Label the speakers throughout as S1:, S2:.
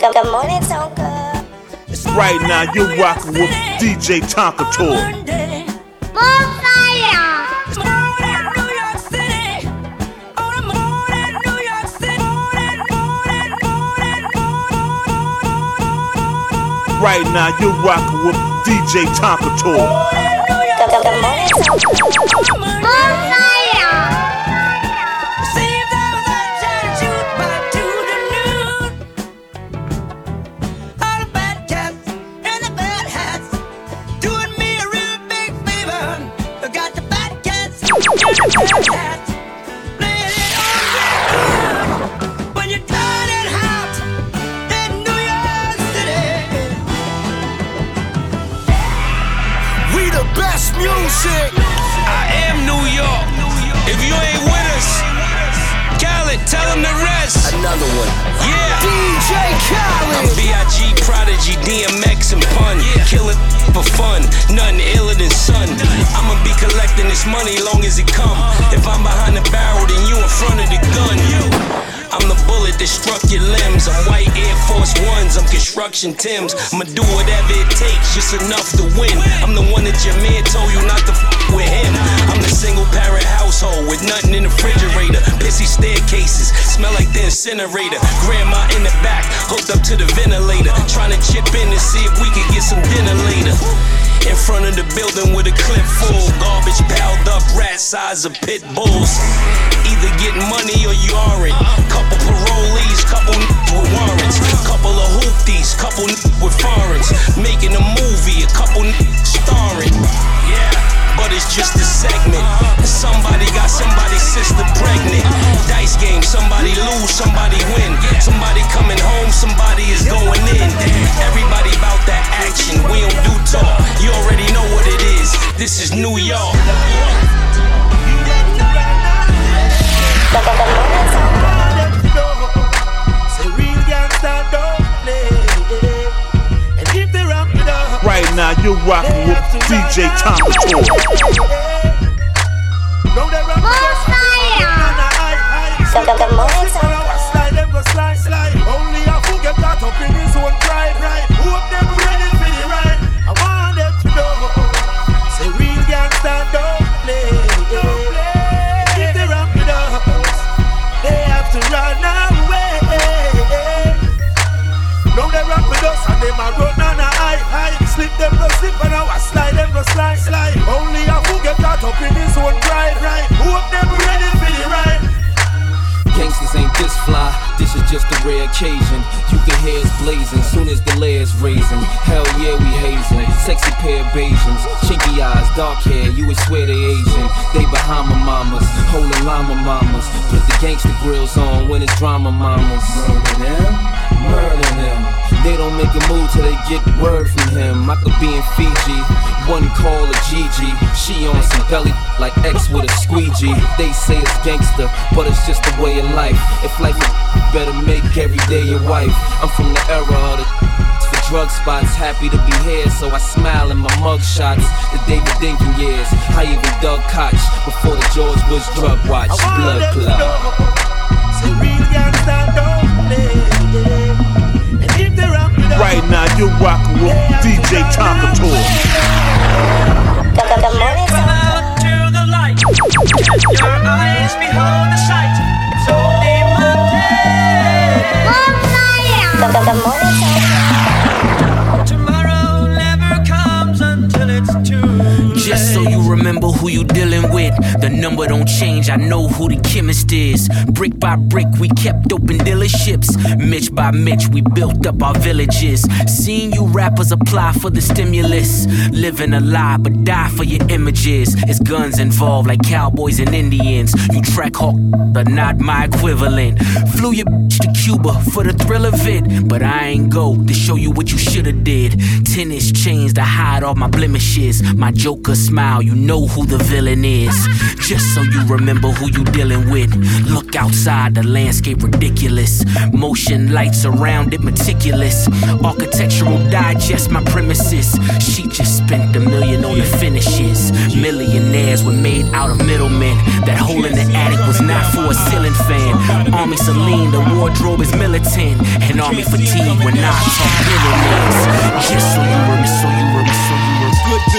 S1: Good, good morning, Tonka.
S2: Right now, you're rocking with DJ Tonka Toy. Right now, you're rocking with DJ Tonka Toy.
S1: Good, good, good morning,
S3: Prodigy, DMX and pun. Kill it for fun, nothing iller than sun. I'ma be collecting this money long as it come. If I'm behind the barrel, then you in front of the gun. I'm the bullet that struck your limbs. I'm white Air Force Ones, I'm construction Tims. I'ma do whatever it takes, just enough to win. I'm the one that your man told you not to f with him. I'm the single parent household with nothing in the refrigerator. Pissy staircases, smell like the incinerator. Grandma in the back, hooked up to the ventilator. Trying to chip in to see if we could get some dinner later. In front of the building with a clip full, garbage piled up, rat size of pit bulls. Either getting money or you aren't. Couple parolees, couple with warrants. Couple of hoopties, New York.
S2: Right now, you're rocking with DJ Tonka
S4: Toy. Dark hair, you would swear they Asian. They Bahama mamas, holding llama mamas. Put the gangster grills on when it's drama mamas. Murder them, murder them. They don't make a move till they get word from him. I could be in Fiji, one call a Gigi. She on some belly like X with a squeegee. They say it's gangster, but it's just the way of life. If life is better make every day your wife. I'm from the era of the drug spots. Happy to be here, so I smile in my mug shots. The David Dinkins years, I even dug Koch before the George Bush drug watch. Blood clot.
S5: Say real gangsta don't play. And if they rap
S2: Right now, you're rocking with DJ Tonka
S1: Toy. Morning,
S6: to the light. Can your eyes behold the sight? It's only Monday.
S1: Good, good, good morning,
S3: Just so you remember who you dealing with. The number don't change, I know who the chemist is. Brick by brick, we kept open dealerships. Mitch by Mitch, we built up our villages. Seeing you rappers apply for the stimulus. Living a lie, but die for your images. It's guns involved, like cowboys and Indians. You track hawk, but not my equivalent. Flew your bitch to Cuba for the thrill of it. But I ain't go to show you what you shoulda did. Tennis chains to hide all my blemishes. My joker
S7: smile, you know who the villain is. Just so you remember who you dealing with. Look outside, the landscape ridiculous. Motion lights around it meticulous. Architectural digest my premises. She just spent a million on the finishes. Millionaires were made out of middlemen. That hole in the attic was not for a ceiling fan. Army Celine, the wardrobe is militant. And army fatigue when I talk pyramids. Just so you remember, so you remember, so you remember.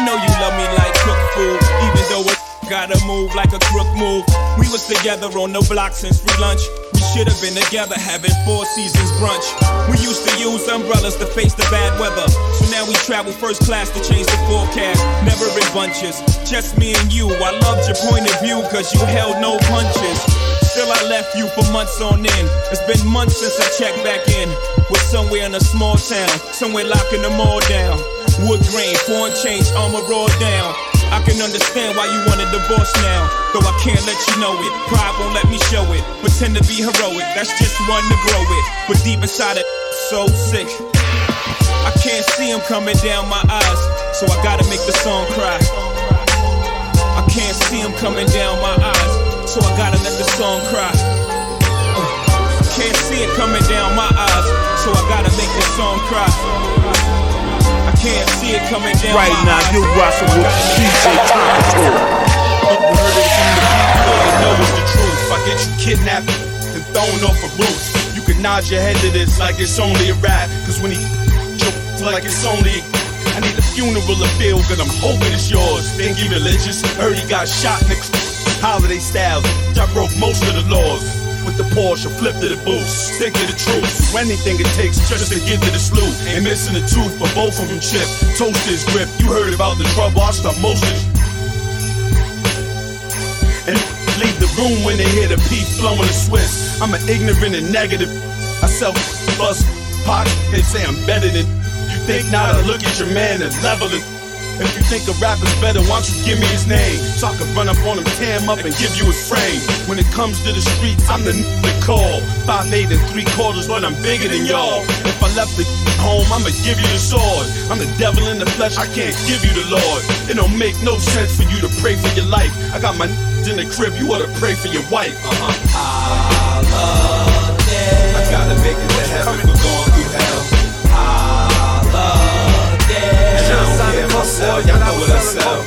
S8: I know you love me like cook food, even though it gotta move like a crook move. We was together on the block since free lunch. We should have been together having four seasons brunch. We used to use umbrellas to face the bad weather. So now we travel first class to change the forecast. Never in bunches, just me and you. I loved your point of view, cause you held no punches. Still, I left you for months on end. It's been months since I checked back in. We're somewhere in a small town, somewhere locking them all down. Wood grain, foreign change, armor rolled down. I can understand why you want a divorce now. Though I can't let you know it. Pride won't let me show it. Pretend to be heroic, that's just one to grow it. But deep inside it, so sick. I can't see him coming down my eyes, so I gotta make the song cry. I can't see him coming down my eyes, so I gotta let the song cry. Can't see it coming down my eyes, so I gotta make the song cry. Can't see it coming down
S2: Right now, you're rocking with DJ Tonto.
S9: You heard it from the people, you know it's the truth. If I get you kidnapped and thrown off a roof, you can nod your head to this like it's only a rap. Cause when he jokes like it's only I need a funeral to feel good, I'm hoping it's yours. Think he religious? Heard he got shot next holiday styles. I broke most of the laws. With the Porsche, flip to the boost, stick to the truth. Do Anything it takes just to get to the slew. And missing a tooth, but both of them chipped. Toast his grip. You heard about the trouble, I most of and leave the room when they hear the P flowing the Swiss. I'm an ignorant and negative. I sell bus pocket. They say I'm better than you think not. I look at your man and level it. If you think a rapper's better, why don't you give me his name? So I can run up on him, tear him up, and give you his frame. When it comes to the streets, I'm the n- to call. Five eight and three quarters, but I'm bigger than y'all. If I left the home, I'ma give you the sword. I'm the devil in the flesh, I can't give you the Lord. It don't make no sense for you to pray for your life. I got my in the crib, you oughta pray for your wife. Uh-huh. I gotta make it to heaven, we're going myself, y'all know what I sell.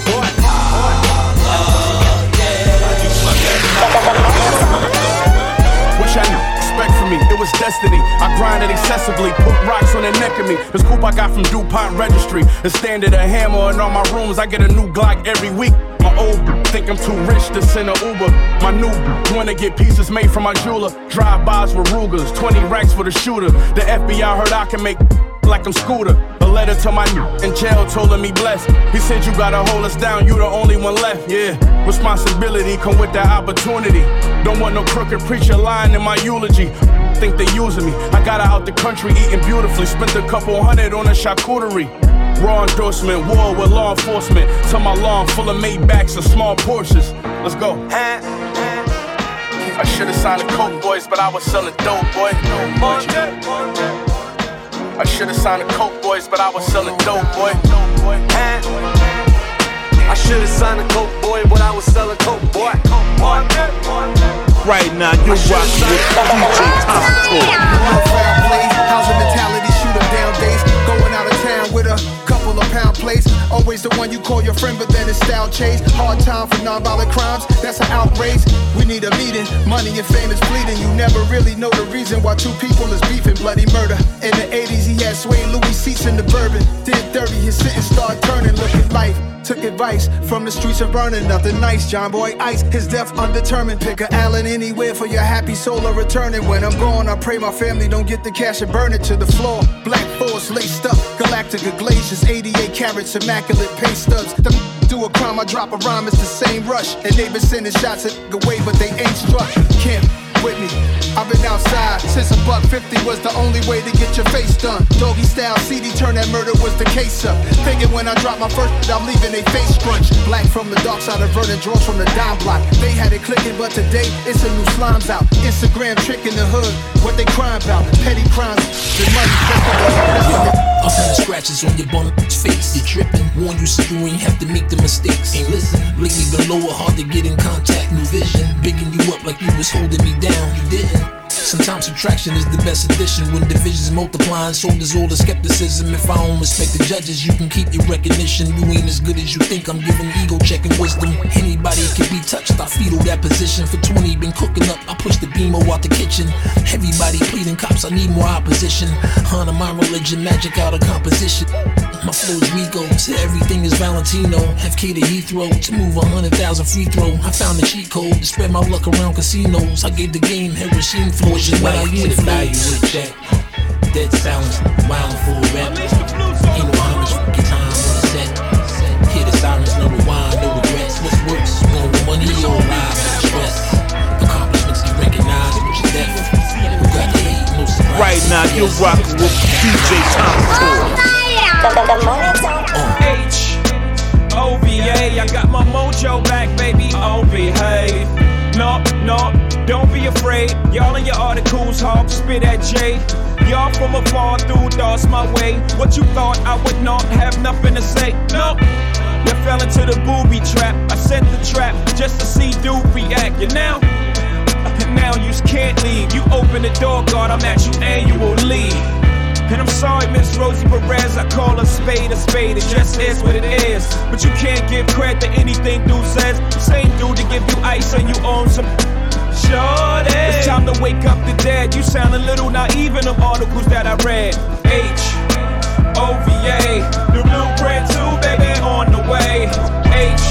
S10: Expect from me? It was destiny. I grinded excessively, put rocks on the neck of me. This coupe I got from DuPont Registry. The standard a hammer in all my rooms. I get a new Glock every week. My old think I'm too rich to send a Uber. My new wanna get pieces made from my jeweler. Drive-bys with Rugers, 20 racks for the shooter. The FBI heard I can make like I'm Scooter. A letter to my in jail told him he blessed. He said you gotta hold us down, you the only one left. Yeah, responsibility come with that opportunity. Don't want no crooked preacher lying in my eulogy. Think they using me. I got her out the country eating beautifully. Spent a couple hundred on a charcuterie. Raw endorsement, war with law enforcement. To my lawn full of Maybachs and small Porsches. Let's go. I should've signed the Coke Boys, but I was selling dope, boy. I should've signed the Coke Boys, but I was selling dope, boy.
S11: I should've signed a coke boy, but I was selling coke boy.
S2: Right now, you're rocking with DJ.
S12: No foul play, housing mentality, shoot 'em down days. Going out of town with a of pound plates. Always the one you call your friend, but then it's style chase. Hard time for non-violent crimes, that's an outrage. We need a meeting, money and fame is bleeding. You never really know the reason why two people is beefing. Bloody murder. In the 80s, he had sway Louis seats in the bourbon. Did 30, his sentence started turning. Look at life. Took advice from the streets of burning, nothing nice. John Boy Ice, his death undetermined. Pick a Allen anywhere for your happy soul of returning. When I'm gone, I pray my family don't get the cash and burn it to the floor. Black force laced up, Galactica glaciers, 88 carats, immaculate pay stubs. The do a crime, I drop a rhyme, it's the same rush. And they been sending shots at away, but they ain't struck. Kim, with me. I've been outside since a buck 50 was the only way to get your face done. Doggy style CD turn that murder was the case up. Thinking when I drop my first, I'm leaving they face scrunch. Black from the dark side of Vernon, draws from the dime block. They had it clicking, but today it's a new slimes out. Instagram trick in the hood, what they crime about? Petty crimes, the money.
S13: I've had scratches on your bum face. You're tripping. Warn you used to do when you have to make the mistakes. Ain't listen, lately been lower, hard to get in contact. New vision, bigging you up like you was holding me down. You didn't. Sometimes subtraction is the best addition when divisions multiplying. So does all the skepticism. If I don't respect the judges, you can keep your recognition. You ain't as good as you think. I'm giving ego checking wisdom. Anybody can be touched. I fetal that position for 20. Been cooking up. I push the beamo out the kitchen. Everybody pleading cops. I need more opposition. Honor my religion, magic out of composition. My flow's Rico, to everything is Valentino. FK to Heathrow, to move a hundred thousand free throw. I found the cheat code to spread my luck around casinos. I gave the game Hiroshima flows and what I use value with that. Dead silence, wild for a rap. Ain't no homage, get time on the set. Hear the sirens, no rewind, no regrets. What's worse, more money or lives or stress? Accomplishments get recognized, which is death. Who the hate, no surprise.
S2: Right now, you're rocking with DJ Thomas.
S8: H O V A, I got my mojo back, baby. Oh, behave. No, no, don't be afraid. Y'all in your articles, hawk, spit at Jay. Y'all from afar through thoughts my way. What you thought I would not have nothing to say? No. You fell into the booby trap. I set the trap just to see dude react. You now, now you can't leave. You open the door, God, I'm at you annually. And I'm sorry, Miss Rosie Perez, I call a spade a spade, it just is what it is. But you can't give credit to anything dude says. Same dude to give you ice and you own some. Sure It's time to wake up the dead. You sound a little naive in them articles that I read. H O V A, the blueprint too, baby, on the way. H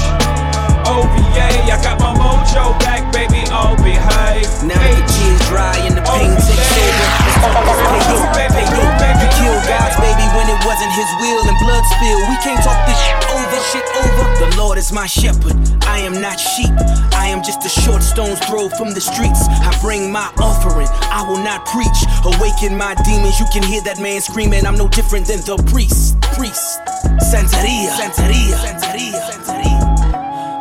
S8: O V A, I got my mojo back, baby, I'll behave.
S7: Now that his will and blood spill. We can't talk this shit over, shit over. The Lord is my shepherd. I am not sheep. I am just a short stone's throw from the streets. I bring my offering. I will not preach. Awaken my demons. You can hear that man screaming. I'm no different than the priest. Priest. Santeria. Santeria. Santeria. Santeria.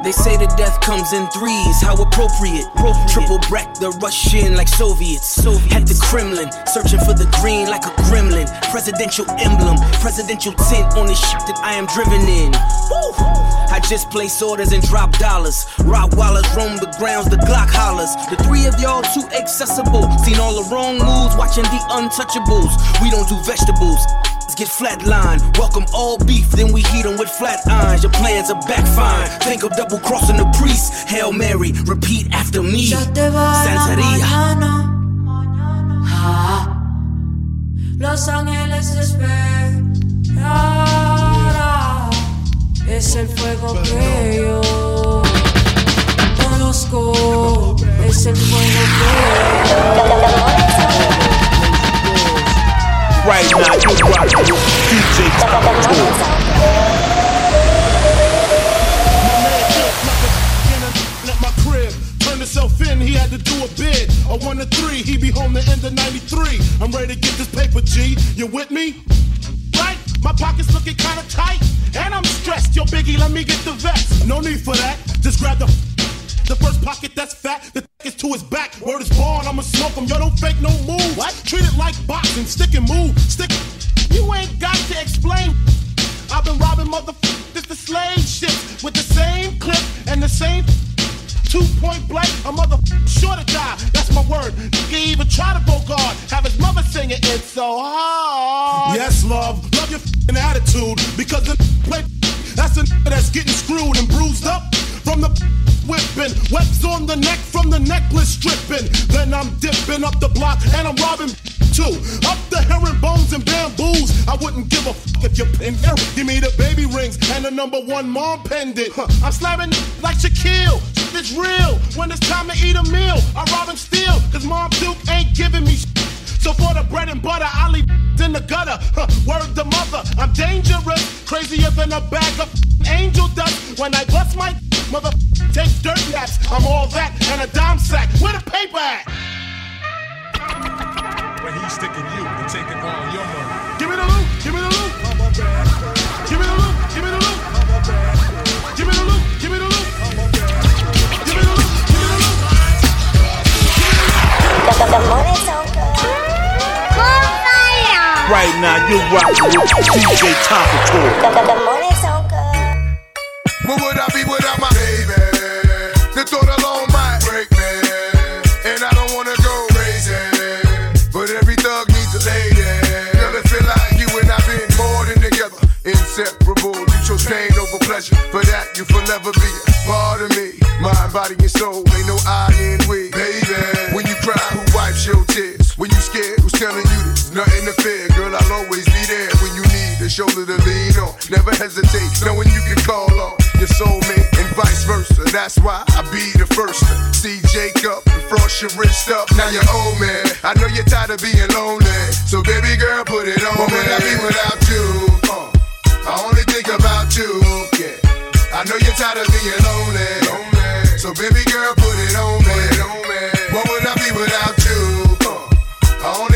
S7: They say the death comes in threes, how appropriate. Triple break the Russian like Soviets. At the Kremlin, searching for the green like a gremlin. Presidential emblem, presidential tint on the shit that I am driven in. Woo! I just place orders and drop dollars. Rottweilers roam the grounds, the Glock hollers. The three of y'all too accessible. Seen all the wrong moves, watching the untouchables. We don't do vegetables. Get flatline. Welcome all beef, then we heat 'em with flat irons. Your plans are backfire. Think of double crossing the priest. Hail Mary, repeat after me.
S14: Ya te va la
S7: Santería.
S14: mañana. Ah. Los ángeles esperan. Es el fuego que yo conozco. Es el fuego
S2: Right now, you're rocking with DJ
S15: in, he had to do a bid. A one to three, he be home the end of 93. I'm ready to get this paper, G. You with me? Right? My pockets looking kinda tight. And I'm stressed. Yo, Biggie, let me get the vest. No need for that. Just grab the the first pocket that's fat, the is to his back. Word is born, I'ma smoke him. Yo, don't fake no move. What? Treat it like boxing. Stick and move. Stick. You ain't got to explain. I've been robbing motherfuckers, this the slave shit. With the same clip and the same two point blank. A mother sure to die. That's my word. Nigga even try to go guard. Have his mother singing it's so hard. Yes, love. Love your attitude. Because the play that's a that's getting screwed and bruised up from the whipping. Webs on the neck from the necklace stripping. Then I'm dipping up the block and I'm robbing too. Up the herringbones and bamboos. I wouldn't give a fuck if you pin Give me the baby rings and the number one mom pendant. Huh. I'm slamming like Shaquille. Shit is real. When it's time to eat a meal, I rob and steal. Cause Mom Duke ain't giving me shit. So for the bread and butter, I leave in the gutter. Huh, word to mother, I'm dangerous, crazier than a bag of angel dust. When I bust my mother, take dirt naps. I'm all that and a dime sack. Where the paper at?
S16: When he's sticking you and taking all your money.
S15: Give me the loot, give me the loot. Give me the loot, give me the loot. Give me the loot, give me the loot. Give me the loot, give me the loot.
S2: Right now, you're rocking with DJ Topical.
S17: The, the, the money so good.
S18: What would I be without my baby? The thought might break me. And I don't wanna go crazy. But every thug needs a lady. Girl, it feel like you and I been more than together. Inseparable, you chose pain over pleasure. For that, you forever be a part of me. Mind, body, and soul, ain't no I in we. Baby, when you cry, who wipes your tears? When you scared, who's telling you this? Nothing to fear, girl, I'll always be there when you need a shoulder to lean on. Never hesitate, knowing you can call on your soulmate and vice versa. That's why I be the first to see Jacob and frost your wrist up. Now you're old man, I know you're tired of being lonely. So baby girl, put it on. What would I be without you? Uh, I only think about you. Yeah, I know you're tired of being lonely. lonely. So baby girl, put it on me. What would I be without you? Uh, I only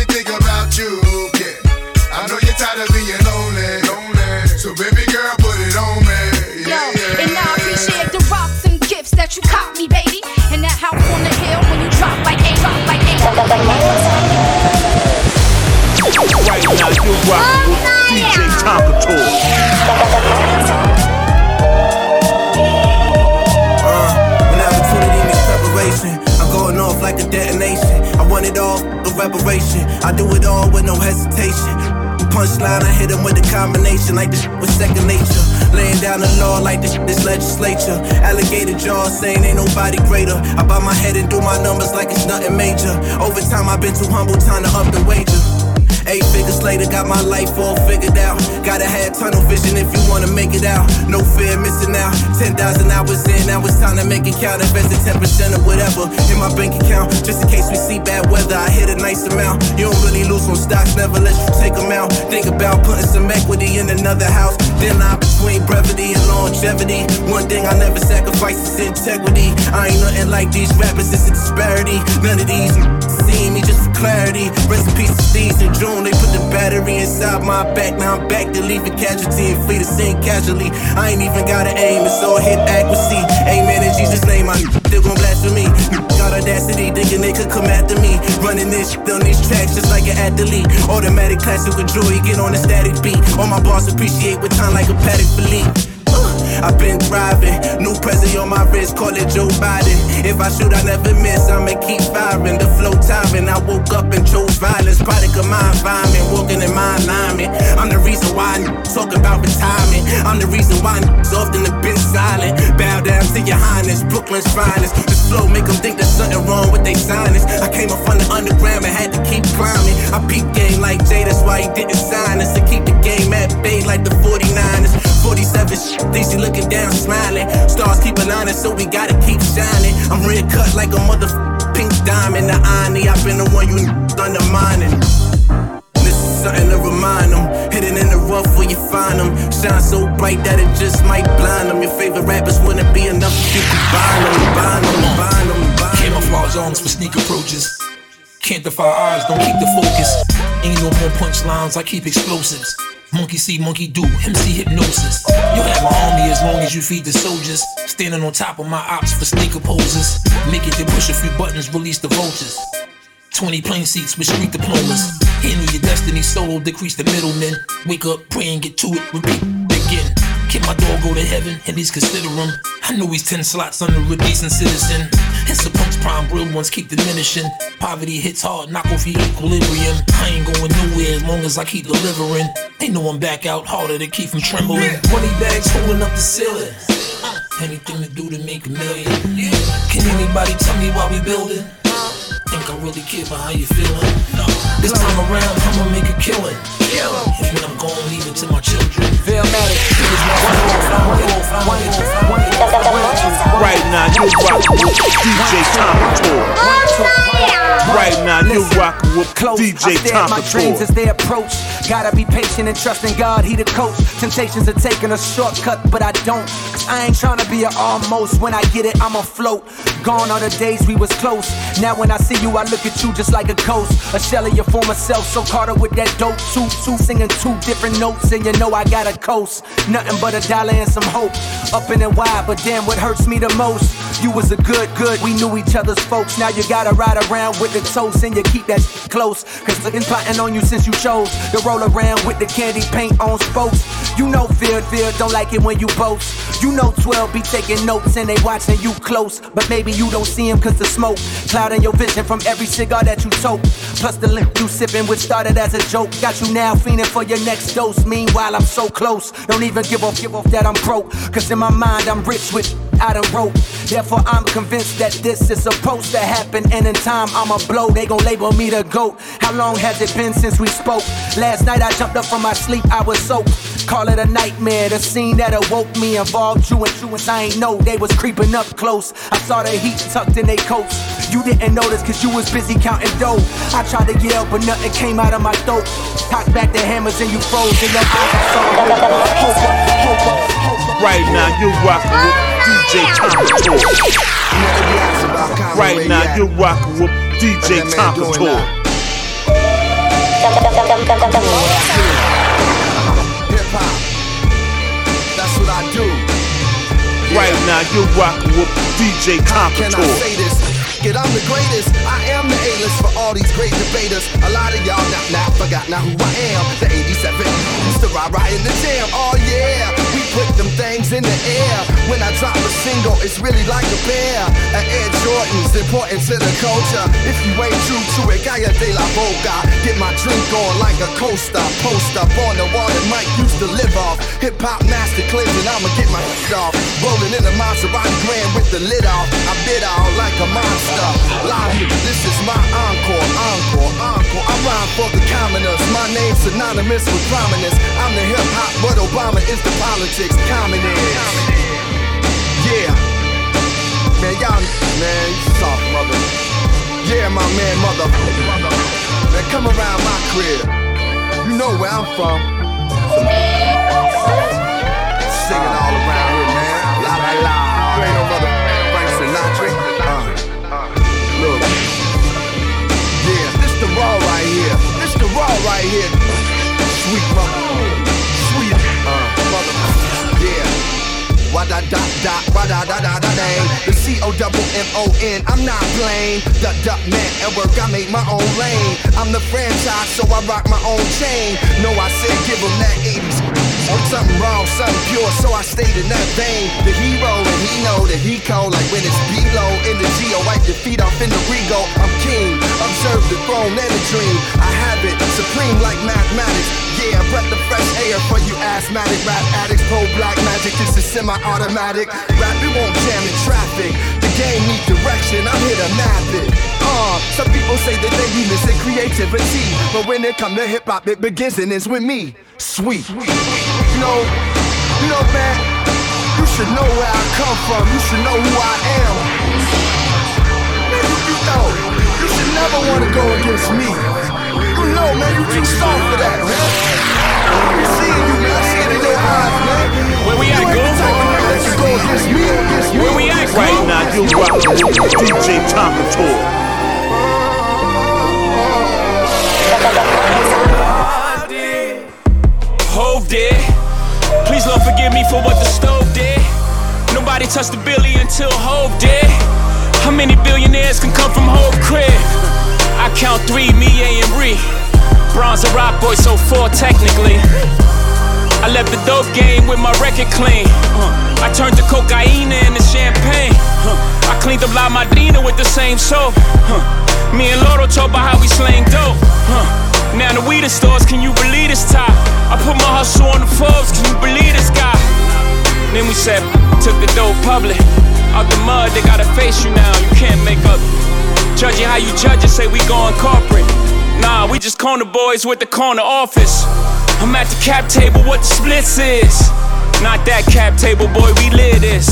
S19: that you caught me, baby. And that house on the hill when you drop like a drop like a
S2: Right now, you're rocking with oh, DJ Tonka Toy.
S20: Uh, when opportunity meets preparation, I'm going off like a detonation. I want it all, the reparation. I do it all with no hesitation. Punchline, I hit him with a combination like this was second nature. Laying down the law like this this legislature. Alligator jaw saying ain't nobody greater. I bow my head and do my numbers like it's nothing major. Over time, I've been too humble, time to up the wager. Eight figures later, got my life all figured out. Gotta have tunnel vision if you wanna make it out. No fear missing out. 10,000 hours in, now it's time to make it count. Invested 10% or whatever in my bank account. Just in case we see bad weather, I hit a nice amount. You don't really lose on stocks, never let you take them out. Think about putting some equity in another house. Then line between brevity and longevity. One thing I never sacrifice is integrity. I ain't nothing like these rappers, it's a disparity. None of these see me just for clarity. Rest in peace to inside my back. Now I'm back to leave a casualty and flee the scene casually. I ain't even got to aim, it's all hit accuracy. Amen in Jesus' name, I still gon' blaspheme. Got audacity, thinking they could come after me. Running this shit on these tracks just like an athlete. Automatic classical joy, get on a static beat. All my boss appreciate with time like a Patek Philippe. I've been thriving. New present on my wrist, call it Joe Biden. If I shoot, I never miss. I'ma keep firing. The flow tiring. I woke up and chose violence. Product of my environment, walking in my alignment. I'm the reason why I talk about retirement. I'm the reason why niggas often have been silent. Bow down to your highness, Brooklyn's finest. This flow make them think there's something wrong with they sinus. I came up from the underground and had to keep climbing. I peep game like Jay, that's why he didn't sign us. To keep the game at bay like the 49ers. 47 shit, Daisy looking down, smiling. Stars keep aligning, so we gotta keep shining. I'm red cut like a mother pink diamond. The irony, I've been the one you undermining. This is something to remind them. Hidden in the rough where you find them. Shine so bright that it just might blind them. Your favorite rappers wouldn't be enough you combine them, combine them, combine them, combine them.
S13: Camouflage arms for sneak approaches. Can't defy odds, don't keep the focus. Ain't no more punchlines, I keep explosives. Monkey see, monkey do, MC hypnosis. You'll have my army as long as you feed the soldiers. Standing on top of my ops for sneaker poses. Make it to push a few buttons, release the vultures. 20 plane seats with street diplomas. Handle your destiny solo, decrease the middlemen. Wake up, pray and get to it, repeat again. Can my dog go to heaven? At least consider him. I know he's 10 slots under a decent citizen. It's a prime, real ones keep diminishing. Poverty hits hard, knock off your equilibrium. I ain't going nowhere as long as I keep delivering. They know I'm back out harder to keep from trembling. 20 bags holding up the ceiling. Anything to do to make a million. Can anybody tell me why we building? Think I really care about how you feeling? No. This time around, I'ma make a killing. And when I'm gone, leave it to my children.
S2: Right now, you're rocking with DJ Tonka Toy. Right now, you're rocking with DJ
S21: I stare at my dreams as they approach. Gotta be patient and trust in God, He the coach. Temptations are taking a shortcut, but I don't. I ain't trying to be a almost. When I get it, I'm afloat. Gone are the days we was close. Now when I see you, I look at you just like a ghost. A shell of your former self, so caught up with that dope. Two, two singing two different notes, and you know I got a coast. Nothing but a dollar and some hope. Up in and wide, but damn, what hurts me the most? You was a good, good. We knew each other's folks. Now you gotta ride around with the toast, and you keep that close. Cause been plotting on you since you chose to roll around with the candy paint on spokes. You know, fear, fear, don't like it when you boast. You know 12 be taking notes and they watching you close. But maybe you don't see him cause the smoke clouding your vision from every cigar that you toke. Plus the lip you sipping, which started as a joke. Got you now fiending for your next dose. Meanwhile, I'm so close. Don't even give off, give off that I'm broke. Cause in my mind, I'm rich with I done wrote. Therefore, I'm convinced that this is supposed to happen. And in time, I'ma blow. They gon' label me the GOAT. How long has it been since we spoke? Last night, I jumped up from my sleep, I was soaked. Call it a nightmare. The scene that awoke me involved you and truants. I ain't know they was creeping up close. I saw the heat tucked in their coats. You didn't notice cause you was busy counting dough. I tried to yell, but nothing came out of my throat. Cocked back the hammers and you froze in your eyes.
S2: Right now, you're rocking with DJ Right now, you're rocking with DJ Tonka
S22: Hip hop. That's what I do.
S2: Right now, you're rocking with DJ Tonka
S22: can I say this? Kid, I'm the greatest. I am the A-list for all these great debaters. A lot of y'all not now forgot now who I am. The 87 used to ride right in the jam. Oh yeah, we put them things in the air. When I drop a single, it's really like a bear. An Air Jordan's important to the culture. If you ain't true to it, Gaia de la Boca. Get my drink on like a coaster. Post up on the wall that Mike used to live off. Hip hop master clips and I'ma get my off. Rolling in a Maserati Grand with the lid off. I bid out like a monster. Live, this is my encore, encore, encore. I rhyme for the commoners. My name's synonymous with prominence. I'm the hip hop, but Obama is the politics. Communist. Yeah. Man, y'all, man, you soft mother. Yeah, my man, mother. Man, come around my crib. You know where I'm from. Singing all around raw right here. Sweet mother. Sweet. Uh, mother. Yeah. Wada da da wada da da da dang. The C O double M O N. I'm not playing. The duck man at work. I make my own lane. I'm the franchise, so I rock my own chain. No, I said give 'em that 80s. Something wrong, something pure, so I stayed in that vein. The hero, and he know that he cold. Like when it's below in the Geo, wipe your feet off in the Rego. I'm king, observe the throne and the dream. I have it, supreme like mathematics. Yeah, breath of fresh air for you asthmatic rap addicts. Pro black magic, this is semi-automatic. Rap, it won't jam in traffic. The game need direction, I'm here to map it. Uh, some people say that they be missing creativity, but when it come to hip hop, it begins and ends with me. Sweet. You know, you know, man. You should know where I come from. You should know who I am. Man, you, you know, you should never want to go against me. You know, man, you too soft for that, man. I be seeing you, man. I see it in your eyes, man.
S8: Where we at,
S22: you ain't the
S8: Goon?
S22: type of nigga that should go against me, against me.
S8: Where we at,
S2: Right now, you're rocking with DJ Tonka
S8: me for what the stove did. Nobody touched the billy until Hove did. How many billionaires can come from Hove crib? I count three, me, A, and Ree. Bronze and rock boy, so four technically. I left the dope game with my record clean. I turned the cocaine into champagne. I cleaned up La Madrina with the same soap. Me and Loro talk about how we slang dope. Now the weed stores, can you believe this top? I put my hustle on the Forbes, can you believe this guy? Then we said, took the dope public. Out the mud, they gotta face you now, you can't make up. Judge it how you judge it, say we going corporate. Nah, we just corner boys with the corner office. I'm at the cap table, what the splits is. Not that cap table, boy, we live this.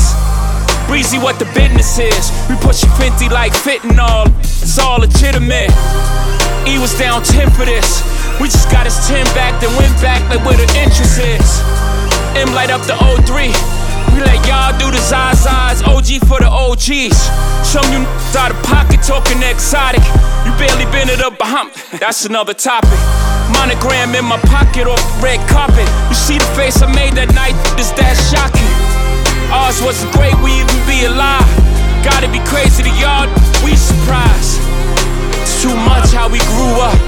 S8: Breezy, what the business is. We pushing 50 like all it's all legitimate. E was down 10 for this. We just got his 10 back, then went back like where the interest is. M light up the O3. We let y'all do the Zazas, OG for the OGs. Some you n***s out of pocket talking exotic. You barely been it up behind. That's another topic. Monogram in my pocket off the red carpet. You see the face I made that night, is that shocking? Ours wasn't great, we even be alive. Gotta be crazy to y'all, we surprised. It's too much how we grew up.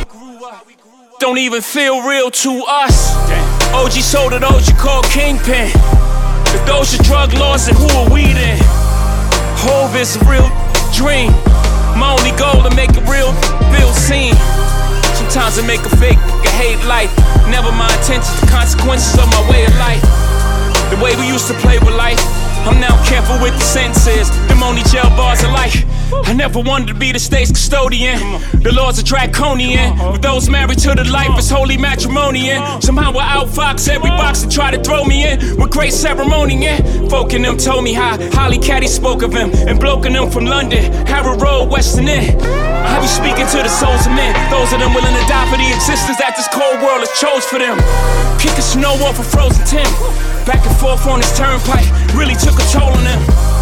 S8: Don't even feel real to us. OG sold it, OG called Kingpin. If those are drug laws, then who are we then? Hove is a real dream. My only goal to make a real feel seen. Sometimes I make a fake, a hate life. Never my intentions, the consequences of my way of life. The way we used to play with life. I'm now careful with the sentences. Them only jail bars of life. I never wanted to be the state's custodian. The laws are draconian. With those married to the life, it's holy matrimony. And somehow I outfox every box and try to throw me in with great ceremony. And folk in them told me how Holly Caddy spoke of him. And bloke in them from London, Harrow Road, Western End. I be speaking to the souls of men. Those of them willing to die for the existence that this cold world has chose for them. Kicking snow off a frozen Tim. Back and forth on this turnpike really took a toll on them.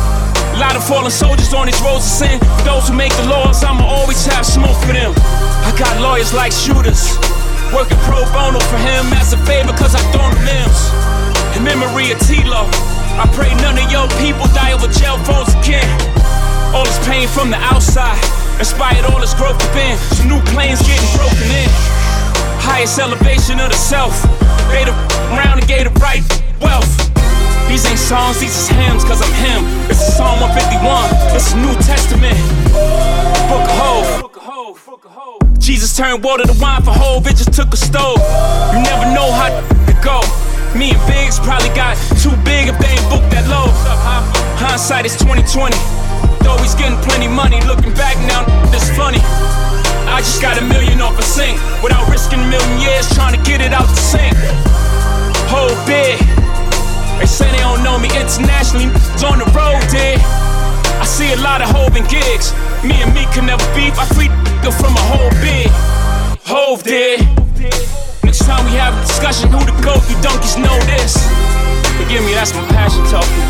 S8: Lot of fallen soldiers on these roads of sin. Those who make the laws, I'ma always have smoke for them. I got lawyers like shooters. Working pro bono for him as a favor, cause I thrown the limbs. In memory of T-Lo, I pray none of your people die over jail phones again. All this pain from the outside inspired all this growth within. Some new planes getting broken in. Highest elevation of the self. They the round and gave the right wealth. These ain't songs, these is hymns, cause I'm him. This is Psalm 151, this is New Testament. Book of Hove. Jesus turned water to wine for Hove, it just took a stove. You never know how to go. Me and Biggs probably got too big if they ain't booked that low. Hindsight is 2020. Though he's getting plenty money, looking back now, it's funny. I just got a million off a sink without risking a million years trying to get it out the sink. Whole big. They say they don't know me internationally, it's on the road, dude. I see a lot of Hove and gigs. Me and me can never beef. I free go from a whole big. Hove did. Next time we have a discussion, who the goat? You donkeys know this. Forgive me, that's my passion talking.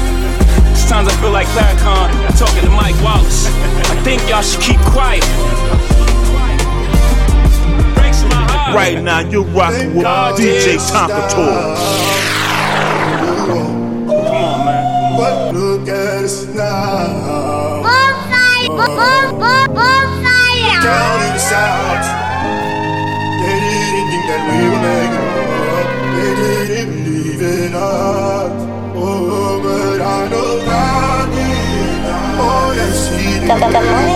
S8: Sometimes I feel like Farrakhan talking to Mike Wallace. I think y'all should keep quiet. Breaks my heart.
S2: Right now, you're rocking with DJ Tonka Toy.
S5: But look at us now.
S1: Bonfire! Bonfire! Bonfire!
S5: Down in the south, they didn't think that we would make it. They didn't believe in us. Oh, but I know God did. Oh, yes, He did.
S1: The, the, the morning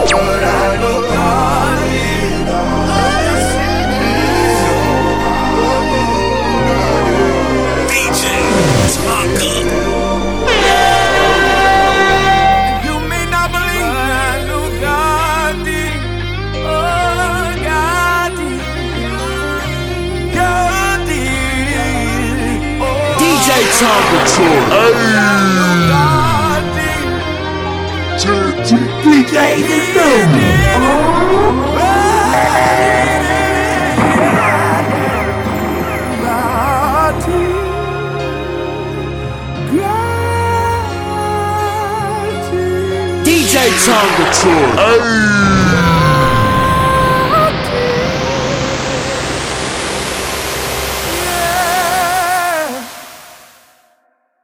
S5: But I know